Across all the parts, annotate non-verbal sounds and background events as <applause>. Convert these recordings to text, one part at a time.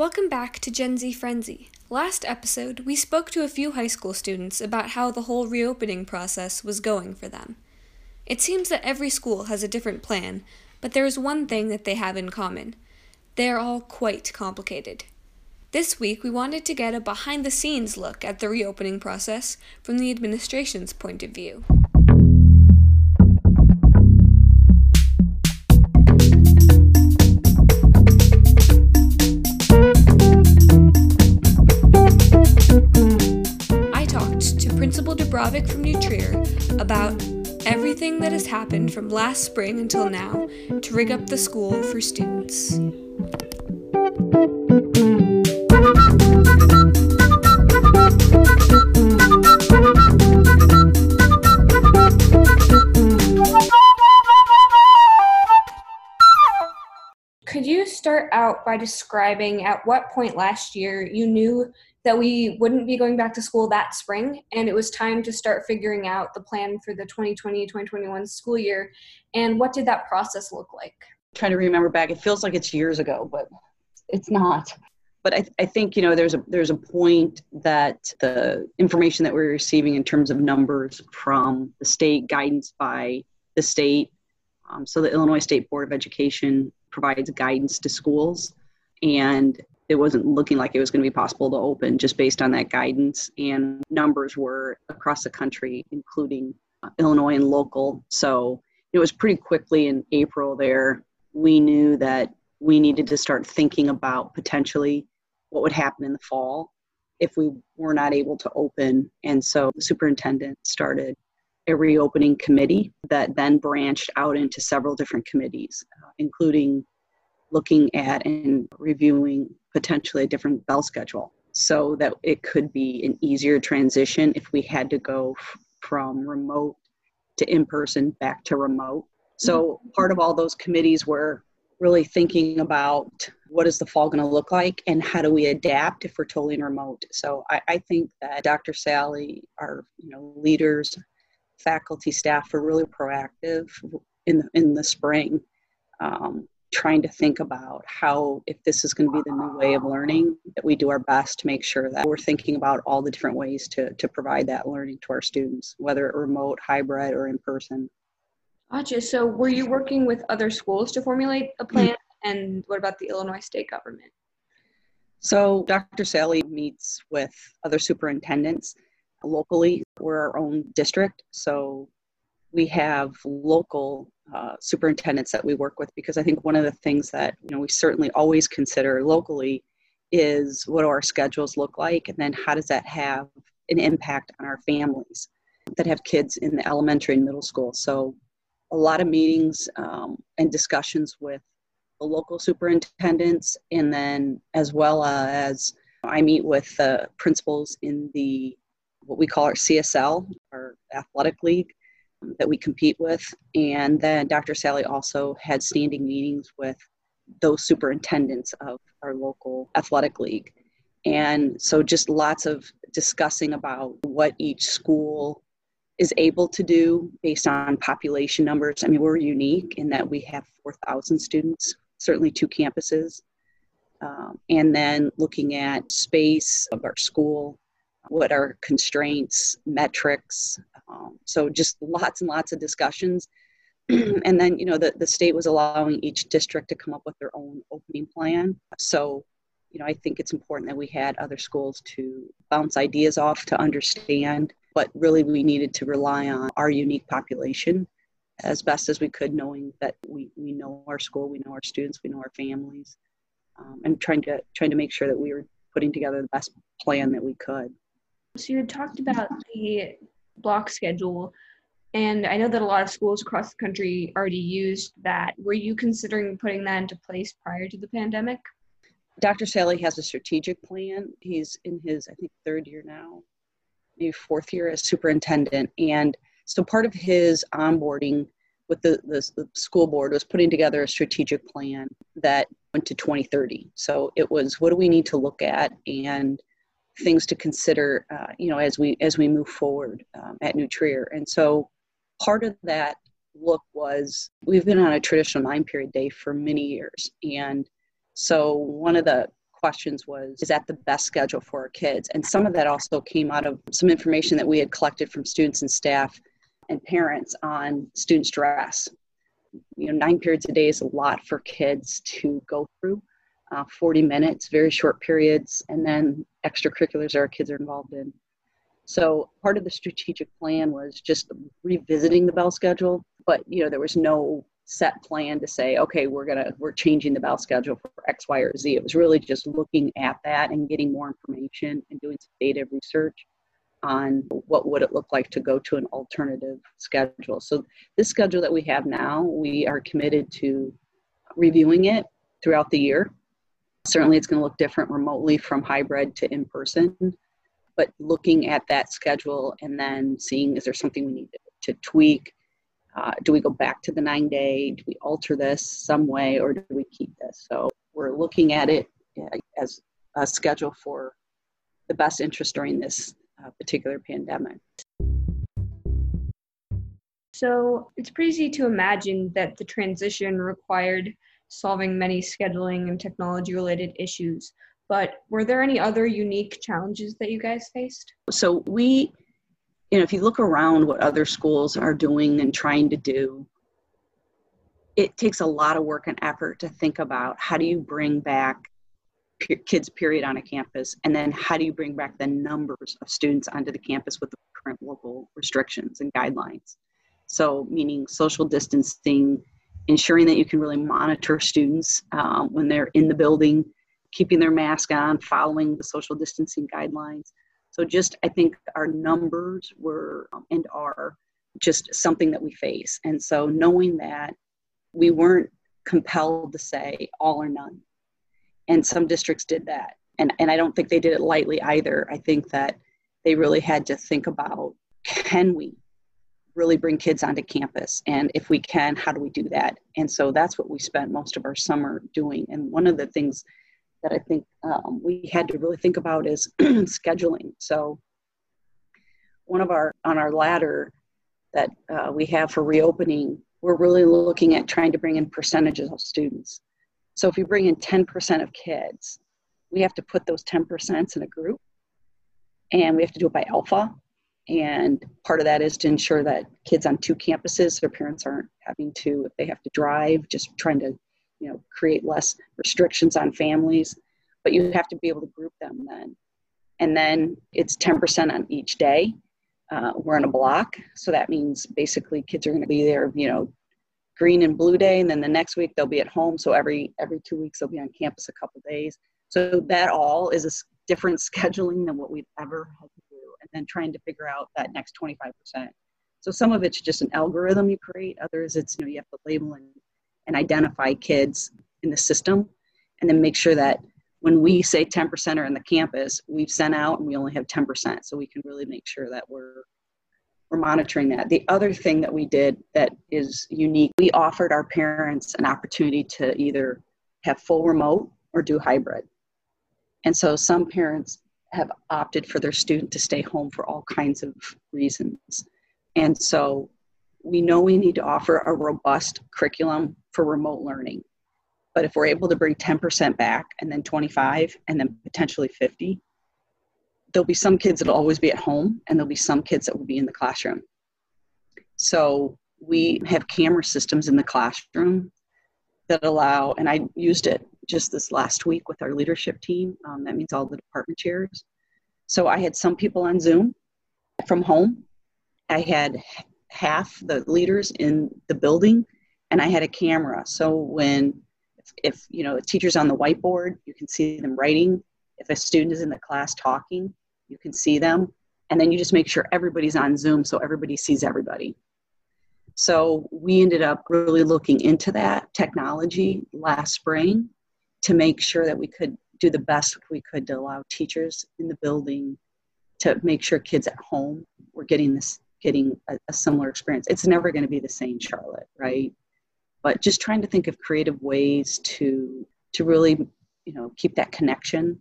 Welcome back to Gen Z Frenzy. Last episode, we spoke to a few high school students about how the whole reopening process was going for them. It seems that every school has a different plan, but there is one thing that they have in common they are all quite complicated. This week, we wanted to get a behind the scenes look at the reopening process from the administration's point of view. Dubravec from New Trier about everything that has happened from last spring until now to rig up the school for students. Could you start out by describing at what point last year you knew that we wouldn't be going back to school that spring and it was time to start figuring out the plan for the 2020-2021 school year and what did that process look like? trying to remember back. It feels like it's years ago, but it's not. But I, I think you know there's a there's a point that the information that we're receiving in terms of numbers from the state guidance by the state. Um, so the Illinois State Board of Education provides guidance to schools, and it wasn't looking like it was going to be possible to open just based on that guidance. And numbers were across the country, including uh, Illinois and local. So it was pretty quickly in April there we knew that we needed to start thinking about potentially what would happen in the fall if we were not able to open. And so the superintendent started a reopening committee that then branched out into several different committees, uh, including looking at and reviewing potentially a different bell schedule so that it could be an easier transition if we had to go f- from remote to in person back to remote so part of all those committees were really thinking about what is the fall going to look like and how do we adapt if we're totally remote. So I, I think that Dr. Sally, our you know leaders, faculty, staff were really proactive in the, in the spring, um, trying to think about how if this is going to be the new way of learning, that we do our best to make sure that we're thinking about all the different ways to to provide that learning to our students, whether remote, hybrid, or in person. Gotcha. So, were you working with other schools to formulate a mm-hmm. plan? And what about the Illinois state government? So, Dr. Sally meets with other superintendents locally. We're our own district, so we have local uh, superintendents that we work with because I think one of the things that you know we certainly always consider locally is what do our schedules look like, and then how does that have an impact on our families that have kids in the elementary and middle school. So a lot of meetings um, and discussions with the local superintendents, and then as well as I meet with the principals in the what we call our CSL, our athletic league that we compete with, and then Dr. Sally also had standing meetings with those superintendents of our local athletic league. And so just lots of discussing about what each school is able to do based on population numbers. I mean, we're unique in that we have 4,000 students, certainly two campuses. Um, and then looking at space of our school, what are constraints, metrics. Um, so just lots and lots of discussions. <clears throat> and then, you know, the, the state was allowing each district to come up with their own opening plan. So, you know, I think it's important that we had other schools to bounce ideas off to understand but really we needed to rely on our unique population as best as we could, knowing that we, we know our school, we know our students, we know our families, um, and trying to trying to make sure that we were putting together the best plan that we could. So you had talked about the block schedule, and I know that a lot of schools across the country already used that. Were you considering putting that into place prior to the pandemic? Dr. Sally has a strategic plan. He's in his, I think, third year now maybe fourth year as superintendent. And so part of his onboarding with the, the, the, school board was putting together a strategic plan that went to 2030. So it was what do we need to look at and things to consider, uh, you know, as we as we move forward um, at New Trier. And so part of that look was we've been on a traditional nine period day for many years, and so one of the questions was is that the best schedule for our kids? And some of that also came out of some information that we had collected from students and staff and parents on student stress. You know nine periods a day is a lot for kids to go through uh, 40 minutes very short periods and then extracurriculars our kids are involved in. So part of the strategic plan was just revisiting the bell schedule but you know there was no set plan to say okay we're gonna we're changing the bell schedule for x y or z. It was really just looking at that and getting more information and doing some data research on what would it look like to go to an alternative schedule. So this schedule that we have now we are committed to reviewing it throughout the year certainly it's going to look different remotely from hybrid to in person but looking at that schedule and then seeing is there something we need to, tweak uh, do we go back to the nine day? Do we alter this some way or do we keep this? So we're looking at it as a schedule for the best interest during this uh, particular pandemic. So it's pretty easy to imagine that the transition required solving many scheduling and technology related issues. But were there any other unique challenges that you guys faced? So we you know, if you look around what other schools are doing and trying to do, it takes a lot of work and effort to think about how do you bring back kids period on a campus and then how do you bring back the numbers of students onto the campus with the current local restrictions and guidelines so meaning social distancing ensuring that you can really monitor students um, when they're in the building keeping their mask on following the social distancing guidelines so just I think our numbers were um, and are just something that we face. And so knowing that we weren't compelled to say all or none. And some districts did that. And, and I don't think they did it lightly either. I think that they really had to think about can we really bring kids onto campus? And if we can, how do we do that? And so that's what we spent most of our summer doing. And one of the things that I think um, we had to really think about is <clears throat> scheduling. So, one of our on our ladder that uh, we have for reopening, we're really looking at trying to bring in percentages of students. So, if you bring in 10% of kids, we have to put those 10% in a group, and we have to do it by alpha. And part of that is to ensure that kids on two campuses, their parents aren't having to, if they have to drive, just trying to you know create less restrictions on families. But you have to be able to group them then. And then it's 10% on each day. Uh, we're in a block. So that means basically kids are going to be there you know green and blue day. And then the next week they'll be at home. So every every two weeks they'll be on campus a couple days. So that all is a different <laughs> scheduling than what we've ever had then trying to figure out that next 25% so some of it's just an algorithm you create others it's you know you have to label and and identify kids in the system and then make sure that when we say 10% are in the campus we've sent out and we only have 10% so we can really make sure that we're we're monitoring that. The other thing that we did that is unique we offered our parents an opportunity to either have full remote or do hybrid. And so some parents have opted for their student to stay home for all kinds of reasons and so we know we need to offer a robust curriculum for remote learning. But if we're able to bring 10% back and then 25 and then potentially 50, there'll be some kids that'll always be at home and there'll be some kids that will be in the classroom. So we have camera systems in the classroom that allow, and I used it just this last week with our leadership team. Um, that means all the department chairs. So I had some people on Zoom from home. I had half the leaders in the building and I had a camera. So when if you know a teacher's on the whiteboard, you can see them writing. If a student is in the class talking, you can see them. And then you just make sure everybody's on Zoom so everybody sees everybody. So we ended up really looking into that technology last spring to make sure that we could do the best we could to allow teachers in the building to make sure kids at home were getting this getting a, a similar experience. It's never going to be the same Charlotte, right? But just trying to think of creative ways to to really, you know, keep that connection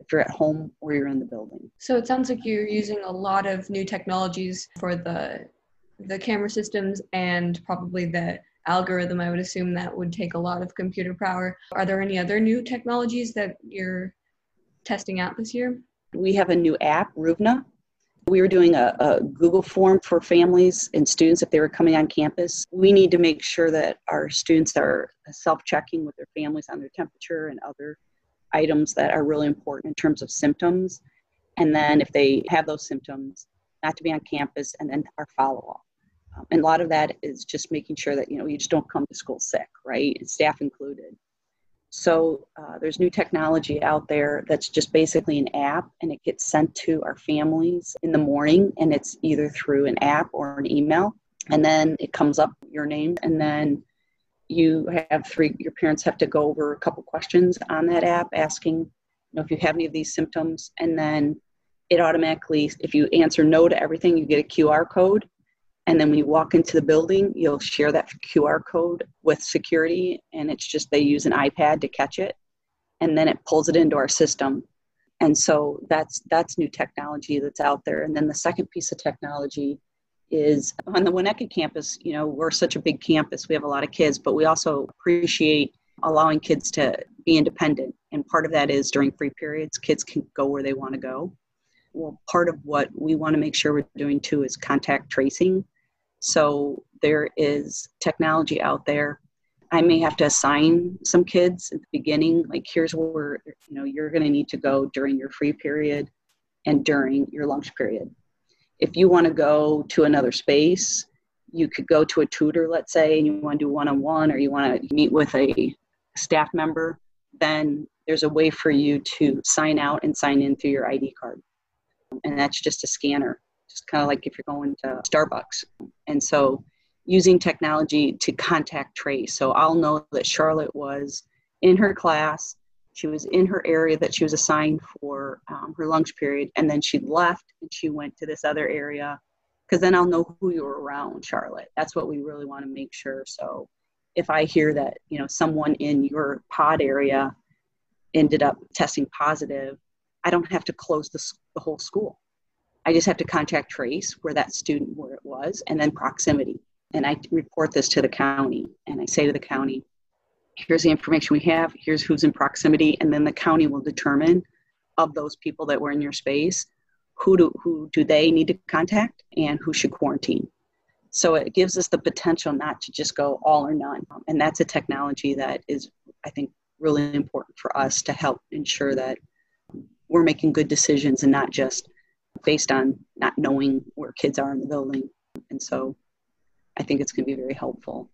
if you're at home or you're in the building. So it sounds like you're using a lot of new technologies for the the camera systems and probably the algorithm, I would assume that would take a lot of computer power. Are there any other new technologies that you're testing out this year? We have a new app, Ruvna. We were doing a, a, Google form for families and students if they were coming on campus. We need to make sure that our students are self checking with their families on their temperature and other items that are really important in terms of symptoms. And then if they have those symptoms, not to be on campus and then our follow up. Um, and a lot of that is just making sure that you know you just don't come to school sick, right? Staff included. So uh, there's new technology out there that's just basically an app, and it gets sent to our families in the morning, and it's either through an app or an email, and then it comes up your name, and then you have three. Your parents have to go over a couple questions on that app, asking you know if you have any of these symptoms, and then it automatically, if you answer no to everything, you get a QR code and then when you walk into the building, you'll share that QR code with security, and it's just they use an iPad to catch it, and then it pulls it into our system. And so that's that's new technology that's out there. And then the second piece of technology is on the Winnetka campus. You know, we're such a big campus; we have a lot of kids, but we also appreciate allowing kids to be independent. And part of that is during free periods, kids can go where they want to go. Well, part of what we want to make sure we're doing too is contact tracing so there is technology out there. I may have to assign some kids at the beginning, like here's where you know you're going to need to go during your free period and during your lunch period. If you want to go to another space, you could go to a tutor, let's say, and you want to do one-on-one, or you want to meet with a staff member. Then there's a way for you to sign out and sign in through your ID card, and that's just a scanner just kind of like if you're going to Starbucks. And so using technology to contact trace. So I'll know that Charlotte was in her class, she was in her area that she was assigned for um, her lunch period, and then she left and she went to this other area because then I'll know who you were around, Charlotte. That's what we really want to make sure. So if I hear that, you know, someone in your pod area ended up testing positive, I don't have to close the, the whole school. I just have to contact trace where that student where it was and then proximity. And I report this to the county and I say to the county, here's the information we have, here's who's in proximity, and then the county will determine of those people that were in your space, who do who do they need to contact and who should quarantine. So it gives us the potential not to just go all or none. And that's a technology that is, I think, really important for us to help ensure that we're making good decisions and not just based on not knowing where kids are in the building. And so I think it's going to be very helpful.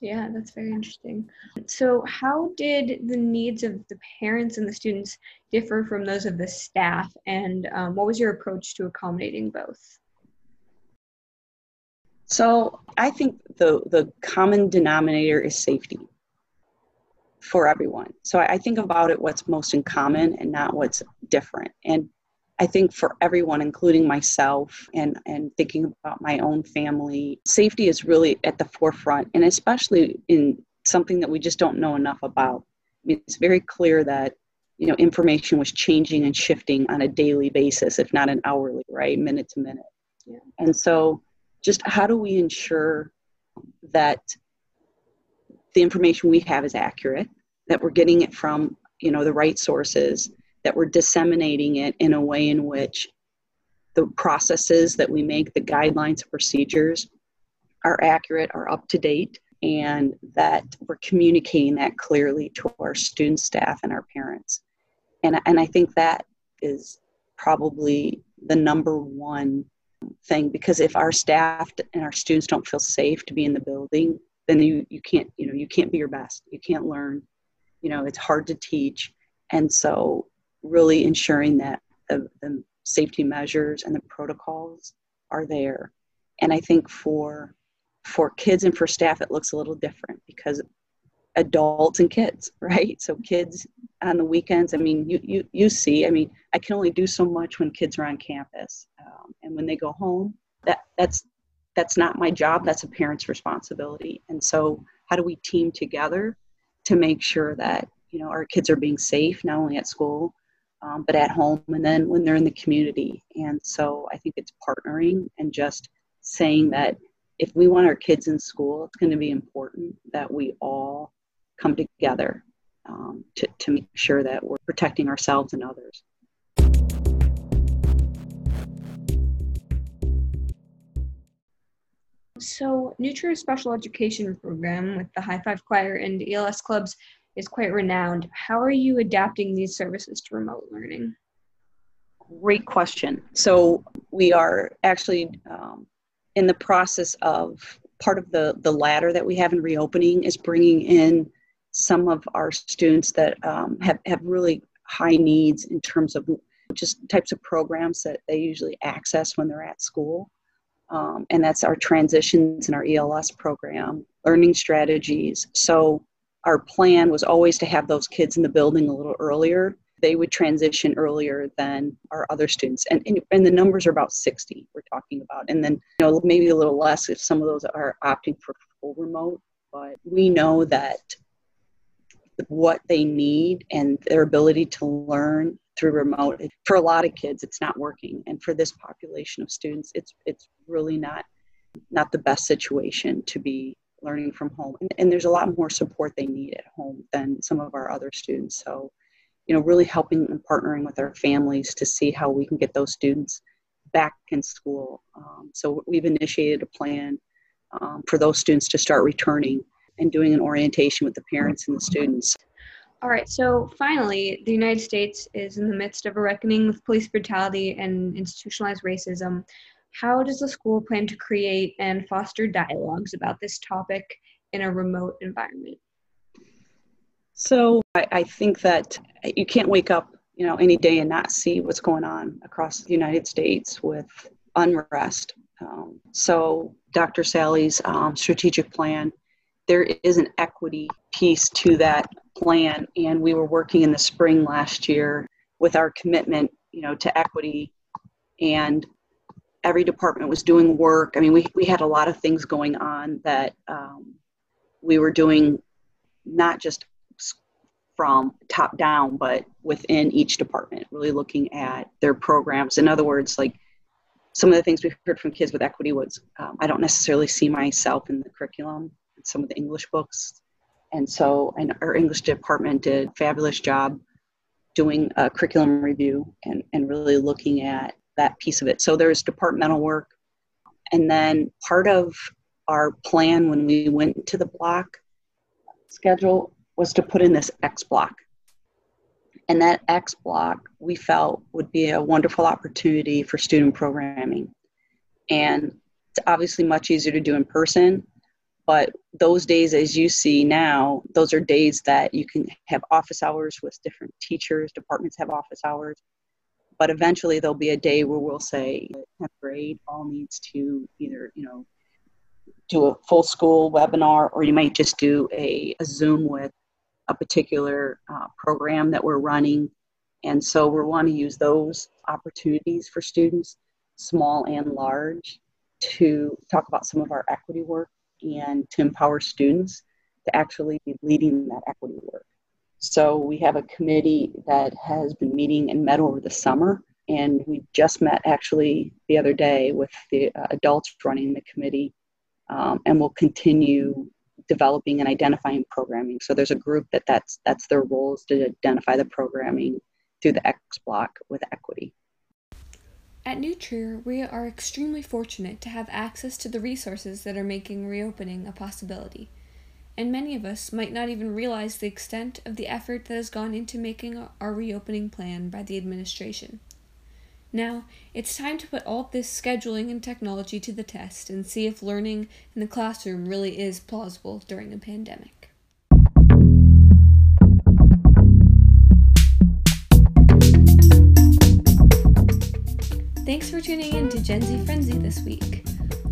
Yeah, that's very interesting. So, how did the needs of the parents and the students differ from those of the staff? And um, what was your approach to accommodating both? So, I think the, the common denominator is safety for everyone. So, I think about it what's most in common and not what's different. And I think for everyone, including myself and, and thinking about my own family, safety is really at the forefront, and especially in something that we just don't know enough about. I mean, it's very clear that you know information was changing and shifting on a daily basis, if not an hourly, right, minute to minute. Yeah. And so, just how do we ensure that the information we have is accurate, that we're getting it from you know the right sources, that we're disseminating it in a way in which the processes that we make, the guidelines and procedures are accurate, are up to date, and that we're communicating that clearly to our student staff and our parents. And, and I think that is probably the number one thing because if our staff and our students don't feel safe to be in the building, then you, you can't, you know, you can't be your best. You can't learn. You know, it's hard to teach. And so really ensuring that the, the safety measures and the protocols are there. And I think for for kids and for staff, it looks a little different because adults and kids, <laughs> right? So kids on the weekends. I mean, you you you see. I mean, I can only do so much when kids are on campus, um, and when they go home, that that's that's not my job. That's a parent's responsibility. And so, how do we team together to make sure that you know our kids are being safe not only at school um, but at home and then when they're in the community. And so I think it's partnering and just saying that if we want our kids in school, it's going to be important that we all come together um, to, to make sure that we're protecting ourselves and others. So, Trier's special education program with the High Five Choir and ELS clubs is quite renowned. How are you adapting these services to remote learning? Great question. So, we are actually um, in the process of part of the, the ladder that we have in reopening is bringing in some of our students that um, have, have really high needs in terms of just types of programs that they usually access when they're at school. Um, and that's our transitions and our ELS program, learning strategies. So our plan was always to have those kids in the building a little earlier. They would transition earlier than our other students, and, and, and the numbers are about 60 we're talking about, and then you know maybe a little less if some of those are opting for full remote. But we know that what they need and their ability to learn through remote for a lot of kids it's not working and for this population of students it's it's really not not the best situation to be learning from home and, and there's a lot more support they need at home than some of our other students. So you know really helping and partnering with our families to see how we can get those students back in school. Um, so we've initiated a plan um, for those students to start returning and doing an orientation with the parents and the students. All right, so finally, the United States is in the midst of a reckoning with police brutality and institutionalized racism. How does the school plan to create and foster dialogues about this topic in a remote environment? So I, I think that you can't wake up, you know, any day and not see what's going on across the United States with unrest. Um, so Dr. Sally's um, strategic plan, there is an equity piece to that plan and we were working in the spring last year with our commitment you know to equity and every department was doing work. I mean we, we had a lot of things going on that um, we were doing not just from top down but within each department really looking at their programs. In other words like some of the things we've heard from kids with equity was um, i don't necessarily see myself in the curriculum some of the english books. And so, and our English department did a fabulous job doing a curriculum review and, and really looking at that piece of it. So there's departmental work. And then part of our plan when we went to the block schedule was to put in this X block. And that X block we felt would be a wonderful opportunity for student programming. And it's obviously much easier to do in person, but those days as you see now those are days that you can have office hours with different teachers departments have office hours but eventually there'll be a day where we'll say 10th grade all needs to either you know do a full school webinar or you might just do a, a zoom with a particular uh, program that we're running and so we want to use those opportunities for students small and large to talk about some of our equity work and to empower students to actually be leading that equity work. So we have a committee that has been meeting and met over the summer, and we just met actually the other day with the uh, adults running the committee, um, and we'll continue developing and identifying programming. So there's a group that that's that's their role is to identify the programming through the X block with equity. At New Trier, we are extremely fortunate to have access to the resources that are making reopening a possibility. And many of us might not even realize the extent of the effort that has gone into making our reopening plan by the administration. Now, it's time to put all this scheduling and technology to the test and see if learning in the classroom really is plausible during a pandemic. Thanks for tuning in to Gen Z Frenzy this week.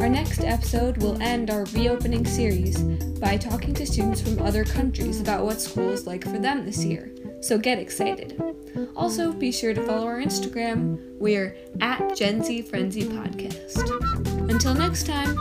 Our next episode will end our reopening series by talking to students from other countries about what school is like for them this year, so get excited. Also, be sure to follow our Instagram. We're at Gen Z Frenzy Podcast. Until next time.